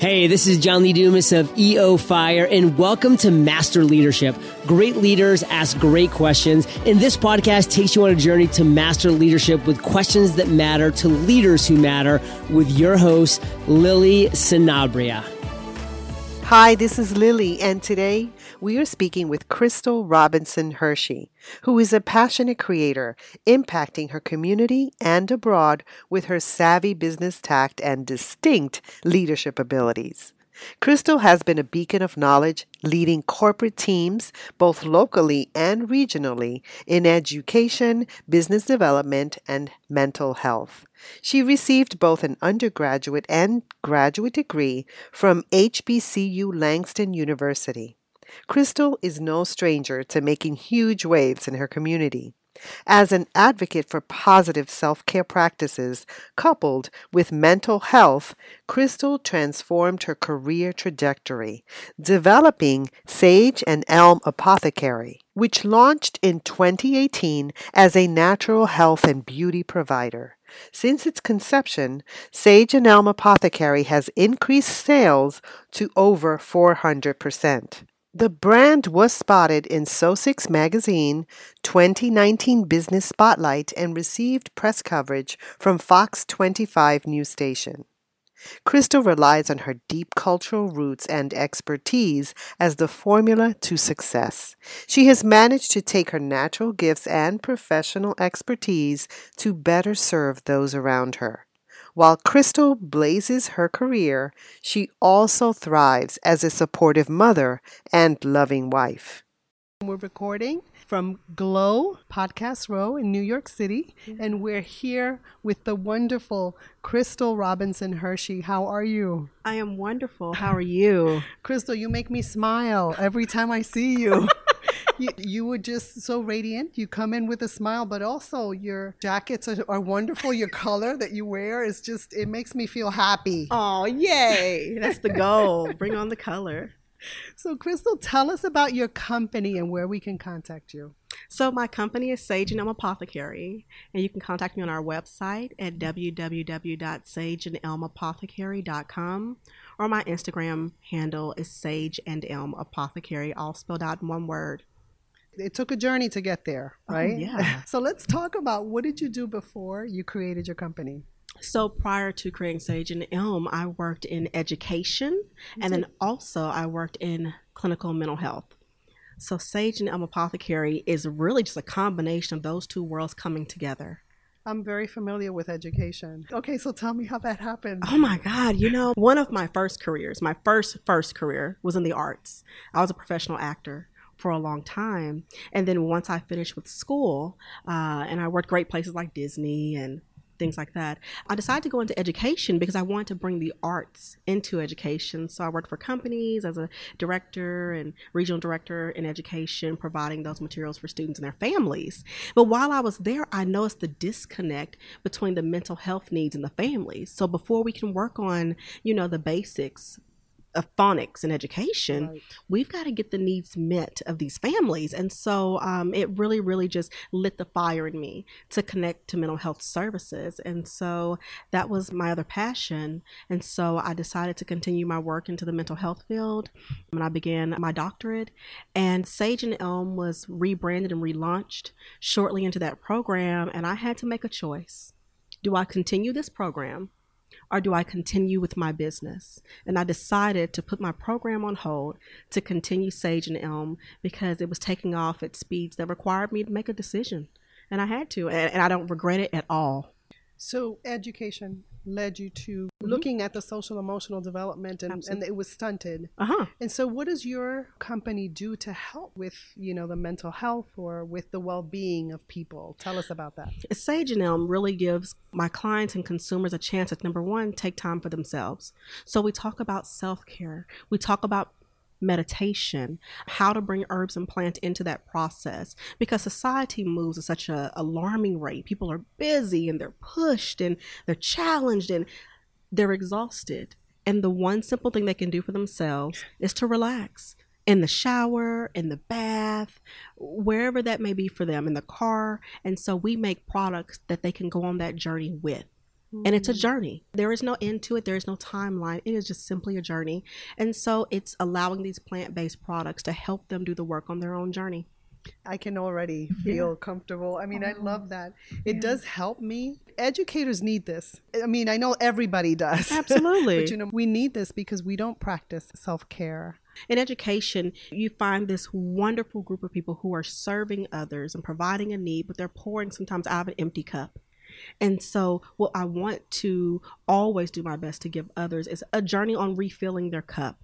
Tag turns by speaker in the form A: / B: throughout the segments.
A: Hey, this is John Lee Dumas of EO Fire, and welcome to Master Leadership. Great leaders ask great questions, and this podcast takes you on a journey to master leadership with questions that matter to leaders who matter with your host, Lily Sinabria.
B: Hi, this is Lily, and today we are speaking with Crystal Robinson Hershey, who is a passionate creator, impacting her community and abroad with her savvy business tact and distinct leadership abilities. Crystal has been a beacon of knowledge, leading corporate teams both locally and regionally in education, business development, and mental health. She received both an undergraduate and graduate degree from HBCU Langston University. Crystal is no stranger to making huge waves in her community. As an advocate for positive self care practices coupled with mental health, Crystal transformed her career trajectory, developing Sage and Elm Apothecary, which launched in 2018 as a natural health and beauty provider. Since its conception, Sage and Elm Apothecary has increased sales to over 400%. The brand was spotted in So6 Magazine 2019 Business Spotlight and received press coverage from Fox 25 News Station. Crystal relies on her deep cultural roots and expertise as the formula to success. She has managed to take her natural gifts and professional expertise to better serve those around her. While Crystal blazes her career, she also thrives as a supportive mother and loving wife. We're recording from Glow Podcast Row in New York City, mm-hmm. and we're here with the wonderful Crystal Robinson Hershey. How are you?
C: I am wonderful. How are you?
B: Crystal, you make me smile every time I see you. you, you were just so radiant. You come in with a smile, but also your jackets are, are wonderful. Your color that you wear is just, it makes me feel happy.
C: Oh, yay. That's the goal. Bring on the color.
B: So, Crystal, tell us about your company and where we can contact you.
C: So, my company is Sage and Elm Apothecary, and you can contact me on our website at www.sageandelmapothecary.com or my Instagram handle is Sage and Elm Apothecary, all spelled out in one word.
B: It took a journey to get there, oh, right?
C: Oh, yeah.
B: so let's talk about what did you do before you created your company?
C: So prior to creating Sage and Elm, I worked in education and then also I worked in clinical mental health. So Sage and Elm Apothecary is really just a combination of those two worlds coming together.
B: I'm very familiar with education. Okay, so tell me how that happened.
C: Oh my God. You know, one of my first careers, my first, first career was in the arts. I was a professional actor for a long time. And then once I finished with school, uh, and I worked great places like Disney and things like that. I decided to go into education because I wanted to bring the arts into education. So I worked for companies as a director and regional director in education, providing those materials for students and their families. But while I was there, I noticed the disconnect between the mental health needs and the families. So before we can work on, you know, the basics of phonics and education, right. we've got to get the needs met of these families. And so um, it really, really just lit the fire in me to connect to mental health services. And so that was my other passion. And so I decided to continue my work into the mental health field. And I began my doctorate. And Sage and Elm was rebranded and relaunched shortly into that program. And I had to make a choice. Do I continue this program? Or do I continue with my business? And I decided to put my program on hold to continue Sage and Elm because it was taking off at speeds that required me to make a decision. And I had to, and, and I don't regret it at all.
B: So, education led you to mm-hmm. looking at the social emotional development and, and it was stunted.
C: Uh-huh.
B: And so what does your company do to help with, you know, the mental health or with the well-being of people? Tell us about that.
C: Sage and Elm really gives my clients and consumers a chance to number one, take time for themselves. So we talk about self-care. We talk about meditation, how to bring herbs and plants into that process. Because society moves at such an alarming rate. People are busy and they're pushed and they're challenged and they're exhausted. And the one simple thing they can do for themselves is to relax in the shower, in the bath, wherever that may be for them, in the car. And so we make products that they can go on that journey with. And it's a mm-hmm. journey. There is no end to it. There is no timeline. It is just simply a journey. And so it's allowing these plant based products to help them do the work on their own journey.
D: I can already feel yeah. comfortable. I mean, I uh-huh. love that. It yeah. does help me. Educators need this. I mean, I know everybody does.
C: Absolutely.
D: but you know, we need this because we don't practice self-care.
C: In education, you find this wonderful group of people who are serving others and providing a need, but they're pouring sometimes out of an empty cup. And so, what I want to always do my best to give others is a journey on refilling their cup.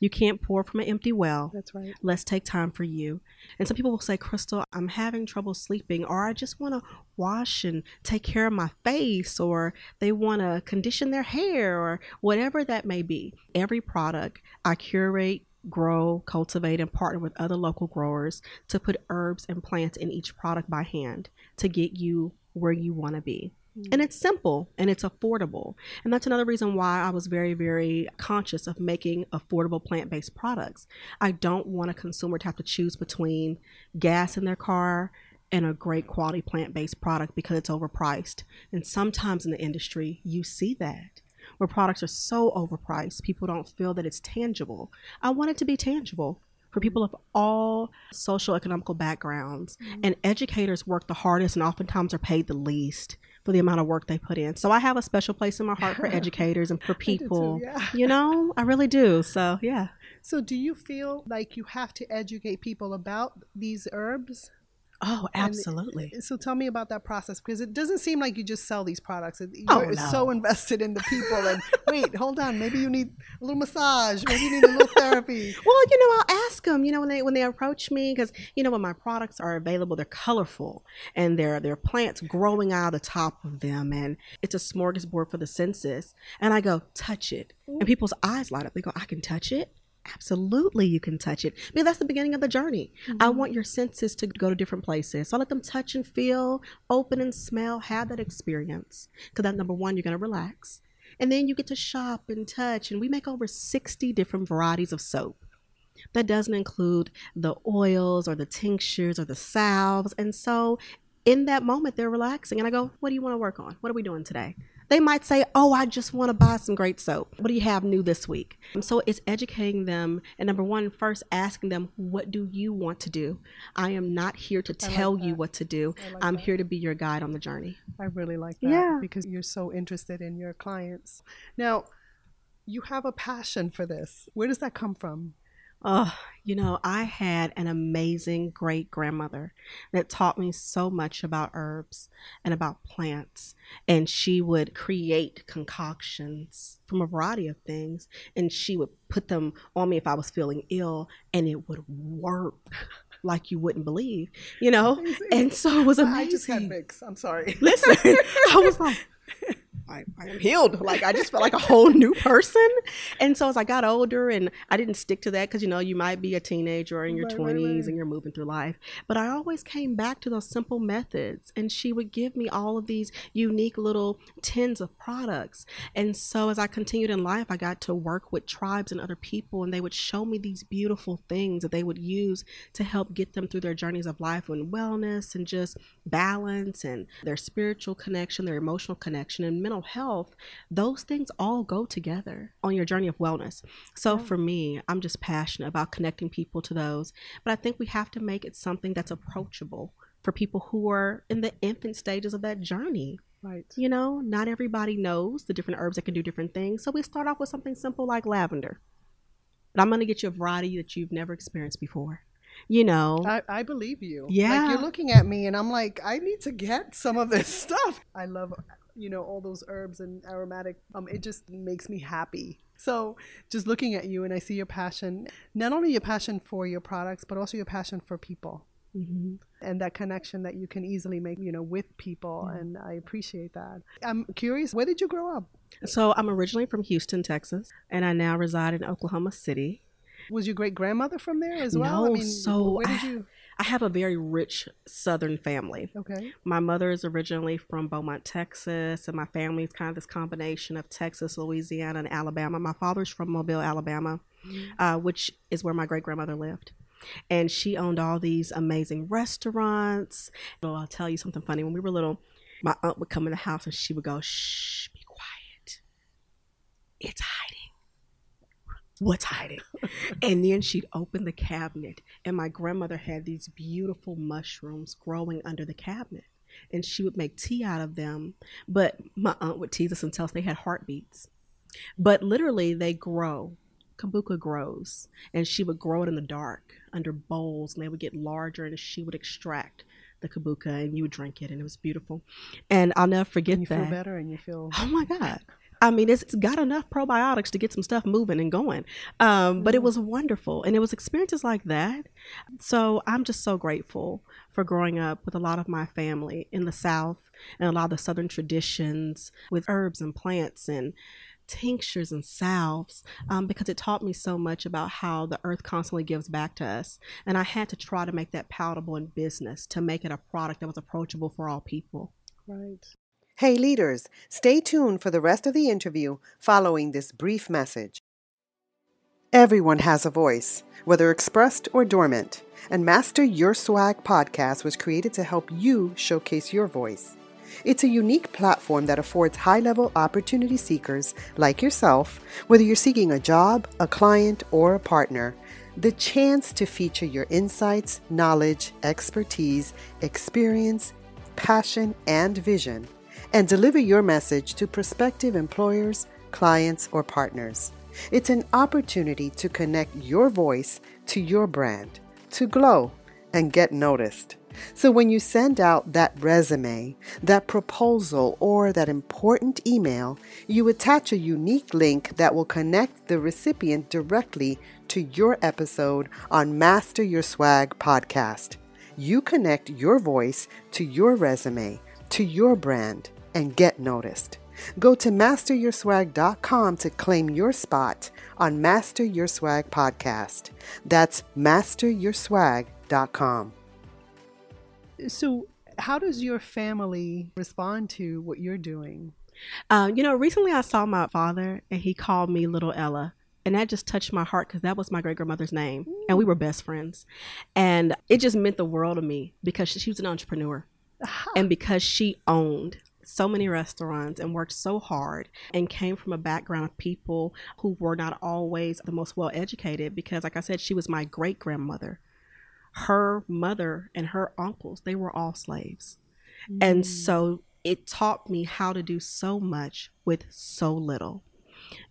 C: You can't pour from an empty well.
D: That's right.
C: Let's take time for you. And some people will say, Crystal, I'm having trouble sleeping, or I just want to wash and take care of my face, or they want to condition their hair, or whatever that may be. Every product I curate grow, cultivate, and partner with other local growers to put herbs and plants in each product by hand to get you where you want to be. Mm-hmm. And it's simple and it's affordable. And that's another reason why I was very, very conscious of making affordable plant based products. I don't want a consumer to have to choose between gas in their car and a great quality plant based product because it's overpriced. And sometimes in the industry, you see that where products are so overpriced, people don't feel that it's tangible. I want it to be tangible for people of all social economical backgrounds. Mm-hmm. And educators work the hardest and oftentimes are paid the least for the amount of work they put in. So I have a special place in my heart for educators and for people. Too, yeah. You know, I really do. So, yeah.
D: So, do you feel like you have to educate people about these herbs?
C: Oh, absolutely.
D: And so tell me about that process because it doesn't seem like you just sell these products. You're oh, no. so invested in the people. And wait, hold on, maybe you need a little massage. Maybe you need a little therapy.
C: Well, you know, I'll ask them. You know, when they when they approach me because you know when my products are available, they're colorful and there there are plants growing out of the top of them, and it's a smorgasbord for the senses. And I go, touch it, and people's eyes light up. They go, I can touch it absolutely you can touch it. Because that's the beginning of the journey. Mm-hmm. i want your senses to go to different places. So I let them touch and feel open and smell have that experience. Because that number one you're going to relax. And then you get to shop and touch and we make over 60 different varieties of soap. That doesn't include the oils or the tinctures or the salves. And so in that moment they're relaxing and i go what do you want to work on? What are we doing today they might say, Oh, I just want to buy some great soap. What do you have new this week? And so it's educating them. And number one, first asking them, What do you want to do? I am not here to tell like you what to do. Like I'm that. here to be your guide on the journey.
D: I really like that yeah. because you're so interested in your clients. Now, you have a passion for this. Where does that come from?
C: Oh, you know, I had an amazing great grandmother that taught me so much about herbs and about plants. And she would create concoctions from a variety of things. And she would put them on me if I was feeling ill, and it would work. like you wouldn't believe, you know? Amazing. And so it was amazing. I
D: just had mix. I'm sorry.
C: Listen, I was like, I, I am healed. Like I just felt like a whole new person. And so as I got older and I didn't stick to that because you know you might be a teenager or in your right, 20s right, right. and you're moving through life. But I always came back to those simple methods and she would give me all of these unique little tins of products. And so as I continued in life, I got to work with tribes and other people and they would show me these beautiful things that they would use to help get them through their journeys of life and wellness and just balance and their spiritual connection, their emotional connection and mental mental health, those things all go together on your journey of wellness. So yeah. for me, I'm just passionate about connecting people to those. But I think we have to make it something that's approachable for people who are in the infant stages of that journey.
D: Right.
C: You know, not everybody knows the different herbs that can do different things. So we start off with something simple like lavender. But I'm going to get you a variety that you've never experienced before you know.
D: I, I, believe you.
C: Yeah.
D: Like you're looking at me and I'm like, I need to get some of this stuff. I love you know all those herbs and aromatic um it just makes me happy so just looking at you and i see your passion not only your passion for your products but also your passion for people mm-hmm. and that connection that you can easily make you know with people and i appreciate that i'm curious where did you grow up
C: so i'm originally from houston texas and i now reside in oklahoma city
D: Was your great grandmother from there as well?
C: No,
D: I mean,
C: so
D: where did you?
C: I have a very rich Southern family.
D: Okay.
C: My mother is originally from Beaumont, Texas, and my family is kind of this combination of Texas, Louisiana, and Alabama. My father's from Mobile, Alabama, uh, which is where my great grandmother lived. And she owned all these amazing restaurants. So I'll tell you something funny. When we were little, my aunt would come in the house and she would go, Shh, be quiet. It's hiding. What's hiding? and then she'd open the cabinet, and my grandmother had these beautiful mushrooms growing under the cabinet. And she would make tea out of them. But my aunt would tease us and tell us they had heartbeats. But literally, they grow. Kombucha grows. And she would grow it in the dark under bowls, and they would get larger, and she would extract the kombucha, and you would drink it, and it was beautiful. And I'll never forget
D: And you
C: that.
D: feel better, and you feel.
C: Oh my God. I mean, it's, it's got enough probiotics to get some stuff moving and going. Um, but it was wonderful. And it was experiences like that. So I'm just so grateful for growing up with a lot of my family in the South and a lot of the Southern traditions with herbs and plants and tinctures and salves um, because it taught me so much about how the earth constantly gives back to us. And I had to try to make that palatable in business to make it a product that was approachable for all people.
D: Right. Hey, leaders, stay tuned for the rest of the interview following this brief message. Everyone has a voice, whether expressed or dormant, and Master Your Swag podcast was created to help you showcase your voice. It's a unique platform that affords high level opportunity seekers like yourself, whether you're seeking a job, a client, or a partner, the chance to feature your insights, knowledge, expertise, experience, passion, and vision, and deliver your message to prospective employers, clients, or partners. It's an opportunity to connect your voice to your brand, to glow and get noticed. So when you send out that resume, that proposal, or that important email, you attach a unique link that will connect the recipient directly to your episode on Master Your Swag podcast. You connect your voice to your resume, to your brand, and get noticed. Go to masteryourswag.com to claim your spot on Master Your Swag podcast. That's masteryourswag.com. So, how does your family respond to what you're doing?
C: Uh, you know, recently I saw my father and he called me Little Ella. And that just touched my heart because that was my great grandmother's name. And we were best friends. And it just meant the world to me because she, she was an entrepreneur. And because she owned so many restaurants and worked so hard and came from a background of people who were not always the most well educated because like I said she was my great grandmother her mother and her uncles they were all slaves. And mm. so it taught me how to do so much with so little.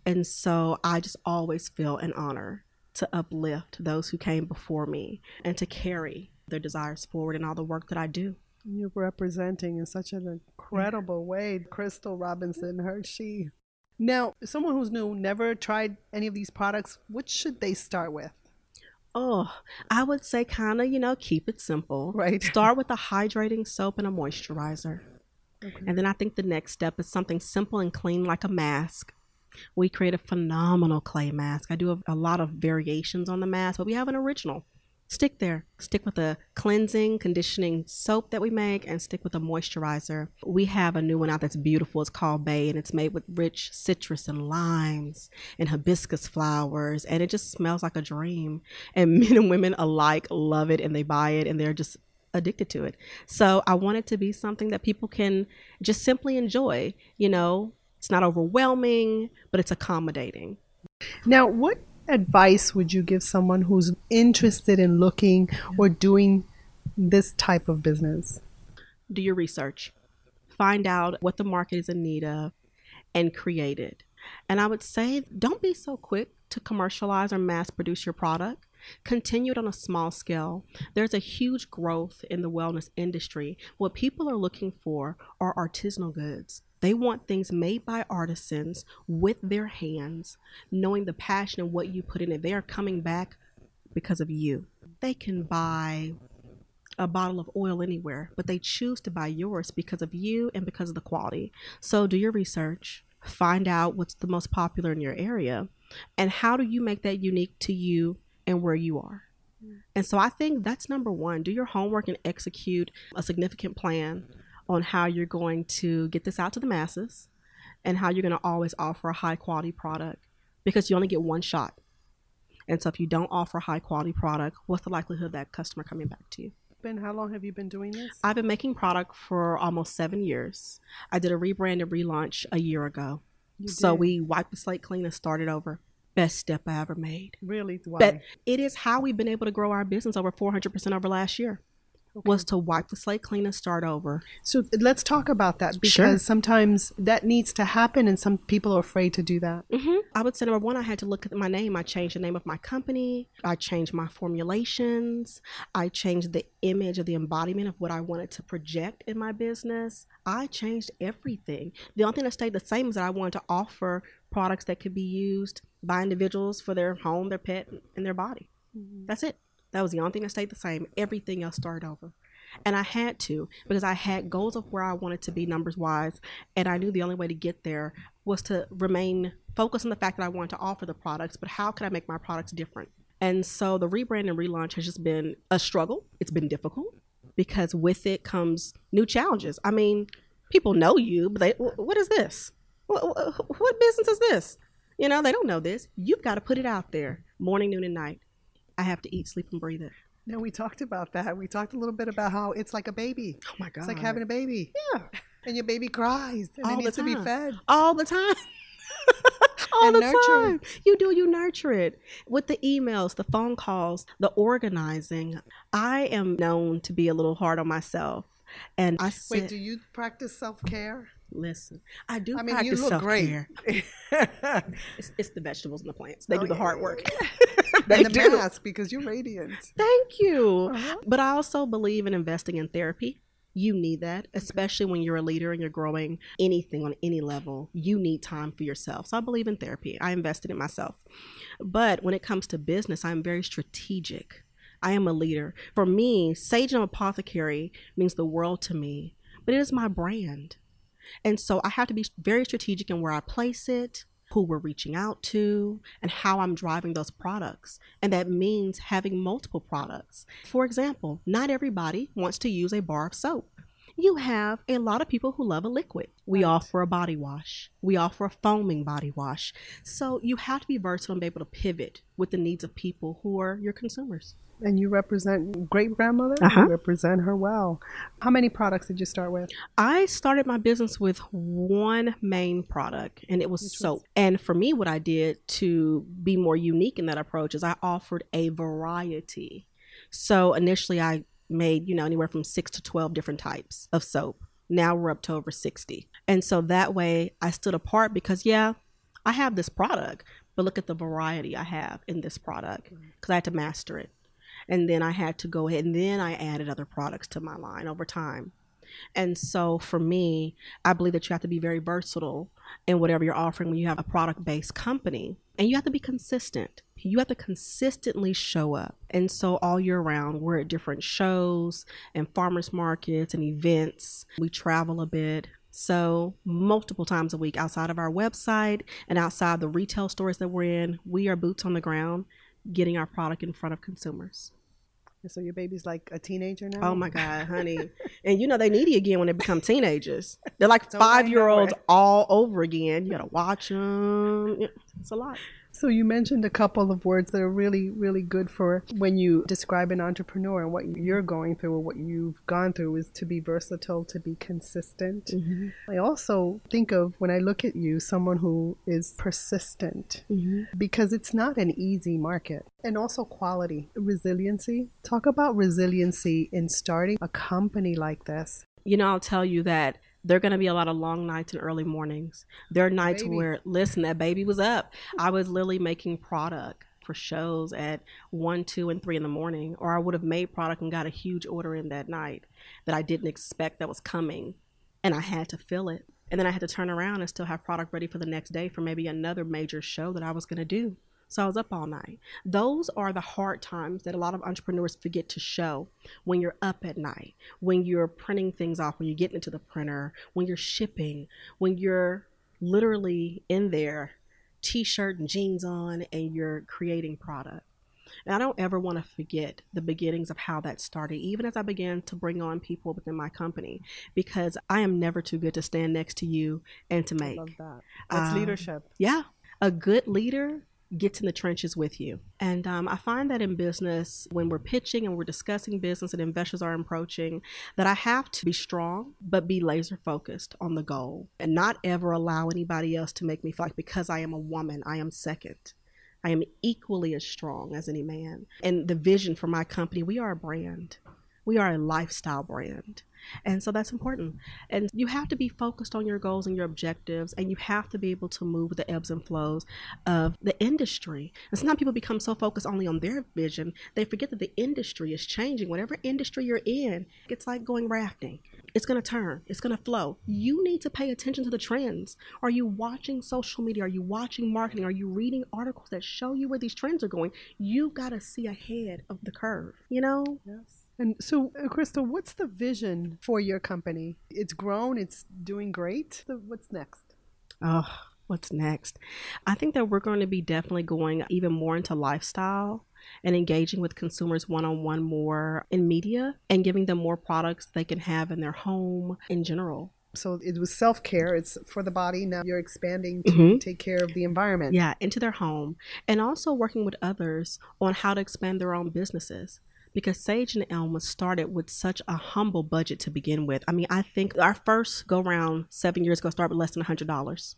C: And so I just always feel an honor to uplift those who came before me and to carry their desires forward in all the work that I do
D: You're representing in such an incredible way Crystal Robinson Hershey. Now, someone who's new, never tried any of these products, what should they start with?
C: Oh, I would say kind of, you know, keep it simple.
D: Right.
C: Start with a hydrating soap and a moisturizer. And then I think the next step is something simple and clean like a mask. We create a phenomenal clay mask. I do a, a lot of variations on the mask, but we have an original. Stick there. Stick with the cleansing, conditioning soap that we make and stick with a moisturizer. We have a new one out that's beautiful. It's called Bay and it's made with rich citrus and limes and hibiscus flowers and it just smells like a dream. And men and women alike love it and they buy it and they're just addicted to it. So I want it to be something that people can just simply enjoy. You know, it's not overwhelming, but it's accommodating.
D: Now, what advice would you give someone who's interested in looking or doing this type of business?
C: do your research, find out what the market is in need of, and create it. And I would say don't be so quick to commercialize or mass produce your product. Continue it on a small scale. There's a huge growth in the wellness industry. What people are looking for are artisanal goods. They want things made by artisans with their hands, knowing the passion and what you put in it. They are coming back because of you. They can buy a bottle of oil anywhere, but they choose to buy yours because of you and because of the quality. So do your research, find out what's the most popular in your area, and how do you make that unique to you and where you are. Mm. And so I think that's number one. Do your homework and execute a significant plan on how you're going to get this out to the masses and how you're going to always offer a high quality product because you only get one shot. And so if you don't offer a high quality product, what's the likelihood of that customer coming back to you?
D: Ben, how long have you been doing this?
C: I've been making product for almost seven years. I did a rebrand and relaunch a year ago.
D: You
C: so
D: did.
C: we wiped the slate clean and started over. Best step I ever made.
D: really why?
C: But it is how we've been able to grow our business over 400% over last year. Was to wipe the slate clean and start over.
D: So let's talk about that because
C: Sure.
D: sometimes that needs to happen, and some people are afraid to do that.
C: hmm I would say number one, I had to look at my name. I changed the name of my company. I changed my formulations. I changed the image of the embodiment of what I wanted to project in my business. I changed everything. The only thing that stayed the same is that I wanted to offer products that could be used by individuals for their home, their pet, and their body. That's it. That was the only thing that stayed the same. Everything else started over. And I had to because I had goals of where I wanted to be numbers wise. And I knew the only way to get there was to remain focused on the fact that I wanted to offer the products, but how could I make my products different? And so the rebrand and relaunch has just been a struggle. It's been difficult because with it comes new challenges. I mean, people know you, but they, what is this? What, what, what business is this? You know, they don't know this. You've got to put it out there morning, noon, and night. I have to eat, sleep, and breathe it.
D: No, we talked about that. We talked a little bit about how it's like a baby.
C: Oh my God.
D: It's like having a baby,
C: yeah.
D: and your baby cries and
C: All
D: it needs to be fed.
C: all the time. all
D: And
C: the
D: nurture.
C: time. You do, you nurture it with the emails, the phone calls, the organizing. I am known to be a little hard on myself. And I sit,
D: Wait, do you practice self care?
C: listen, I do
D: I mean,
C: practice
D: you look
C: self-care.
D: great.
C: It's, it's the vegetables and the plants. They
D: Oh,
C: do the
D: yeah,
C: hard work.
D: yeah.
C: they
D: the
C: do.
D: mask because you're radiant.
C: Thank you.
D: Uh-huh.
C: But I also believe in investing in therapy. You need that, especially when you're a leader and you're growing anything on any level. You need time for yourself. So I believe in therapy. I invested in myself. But when it comes to business, I'm very strategic. I am a leader. For me, Sage and Apothecary means the world to me, but it is my brand. And so I have to be very strategic in where I place it, who we're reaching out to, and how I'm driving those products. And that means having multiple products. For example, not everybody wants to use a bar of soap. You have a lot of people who love a liquid. We
D: Right.
C: offer a body wash. We offer a foaming body wash. So you have to be versatile and be able to pivot with the needs of people who are your consumers.
D: And you represent great grandmother.
C: Uh-huh.
D: You represent her well. How many products did you start with?
C: I started my business with one main product, and it was
D: Which was?
C: soap. And for me, what I did to be more unique in that approach is I offered a variety. So initially, I made, you know, anywhere from six to 12 different types of soap. Now we're up to over 60. And so that way I stood apart because, yeah, I have this product, but look at the variety I have in this product because I had to master it. And then I had to go ahead and then I added other products to my line over time. And so for me, I believe that you have to be very versatile in whatever you're offering when you have a product based company. And you have to be consistent. You have to consistently show up. And so all year round, we're at different shows and farmers markets and events. We travel a bit. So, multiple times a week outside of our website and outside the retail stores that we're in, we are boots on the ground getting our product in front of consumers.
D: And so your baby's like a teenager now.
C: Oh my God, honey. and you know they needy again when they become teenagers. They're like
D: Don't they know
C: five year olds all over again. You gotta watch them. It's a lot.
D: So you mentioned a couple of words that are really, really good for when you describe an entrepreneur and what you're going through or what you've gone through is to be versatile, to be consistent. Mm-hmm. I also think of when I look at you, someone who is persistent mm-hmm. because it's not an easy market. And also quality, resiliency. Talk about resiliency in starting a company like this.
C: You know, I'll tell you that there are going to be a lot of long nights and early mornings. There are nights
D: Baby.
C: where, listen, that baby was up. I was literally making product for shows at 1, 2, and 3 in the morning, or I would have made product and got a huge order in that night that I didn't expect that was coming. And I had to fill it. And then I had to turn around and still have product ready for the next day for maybe another major show that I was going to do. So I was up all night. Those are the hard times that a lot of entrepreneurs forget to show when you're up at night, when you're printing things off, when you're getting into the printer, when you're shipping, when you're literally in there, t shirt and jeans on, and you're creating product. And I don't ever want to forget the beginnings of how that started, even as I began to bring on people within my company, because I am never too good to stand next to you and to make.
D: I love that. That's um, leadership.
C: Yeah. A good leader gets in the trenches with you. And um, I find that in business, when we're pitching and we're discussing business and investors are approaching, that I have to be strong, but be laser focused on the goal and not ever allow anybody else to make me feel like because I am a woman, I am second. I am equally as strong as any man. And the vision for my company, we are a brand. We are a lifestyle brand. And so that's important. And you have to be focused on your goals and your objectives, and you have to be able to move with the ebbs and flows of the industry. And sometimes people become so focused only on their vision, they forget that the industry is changing. Whatever industry you're in, it's like going rafting. It's going to turn, it's going to flow. You need to pay attention to the trends. Are you watching social media? Are you watching marketing? Are you reading articles that show you where these trends are going? You've got to see ahead of the curve, you know?
D: Yes. And so, uh, Crystal, what's the vision for your company? It's grown, it's doing great. So what's next?
C: Oh, what's next? I think that we're going to be definitely going even more into lifestyle and engaging with consumers one on one more in media and giving them more products they can have in their home in general.
D: So it was self care, it's for the body. Now you're expanding to mm-hmm. take care of the environment.
C: Yeah, into their home. And also working with others on how to expand their own businesses because Sage and Elm was started with such a humble budget to begin with. I mean, I think our first go round seven years ago started with less than $100.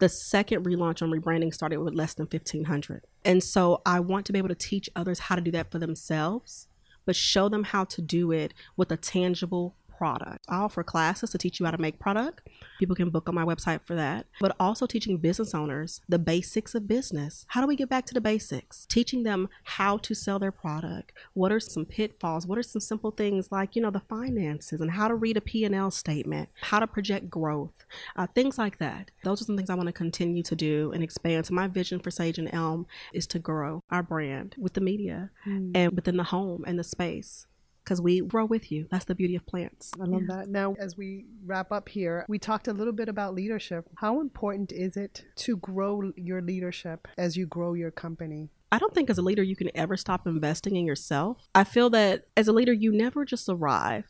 C: The second relaunch on rebranding started with less than 1500 And so I want to be able to teach others how to do that for themselves, but show them how to do it with a tangible product. I offer classes to teach you how to make product. People can book on my website for that. But also teaching business owners the basics of business. How do we get back to the basics? Teaching them how to sell their product. What are some pitfalls? What are some simple things like, you know, the finances and how to read a P&L statement, how to project growth, uh, things like that. Those are some things I want to continue to do and expand. So my vision for Sage and Elm is to grow our brand with the media mm. and within the home and the space because we grow with you. That's the beauty of plants.
D: I love yeah. that. Now, as we wrap up here, we talked a little bit about leadership. How important is it to grow your leadership as you grow your company?
C: I don't think as a leader you can ever stop investing in yourself. I feel that as a leader, you never just arrive.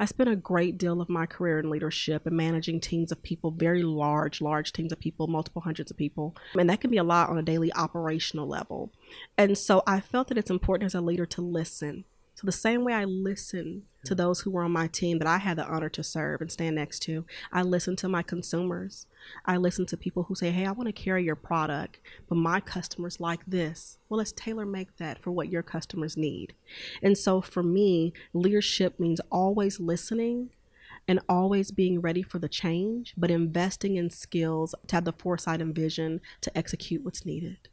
C: I spent a great deal of my career in leadership and managing teams of people, very large, large teams of people, multiple hundreds of people. And that can be a lot on a daily operational level. And so I felt that it's important as a leader to listen so, the same way I listen to those who were on my team that I had the honor to serve and stand next to, I listen to my consumers. I listen to people who say, Hey, I want to carry your product, but my customers like this. Well, let's tailor make that for what your customers need. And so, for me, leadership means always listening and always being ready for the change, but investing in skills to have the foresight and vision to execute what's needed.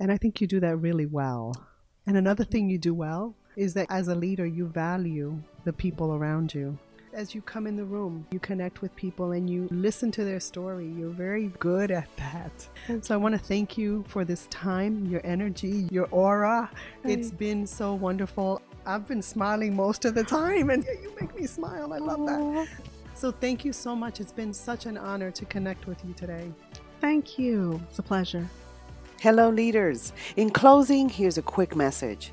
D: And I think you do that really well. And another thing you do well is that as a leader, you value the people around you. As you come in the room, you connect with people and you listen to their story. You're very good at that. So I want to thank you for this time, your energy, your aura. It's been so wonderful. I've been smiling most of the time, and you make me smile. I love Aww. that. So thank you so much. It's been such an honor to connect with you today.
C: Thank you. It's a pleasure.
D: Hello, leaders. In closing, here's a quick message.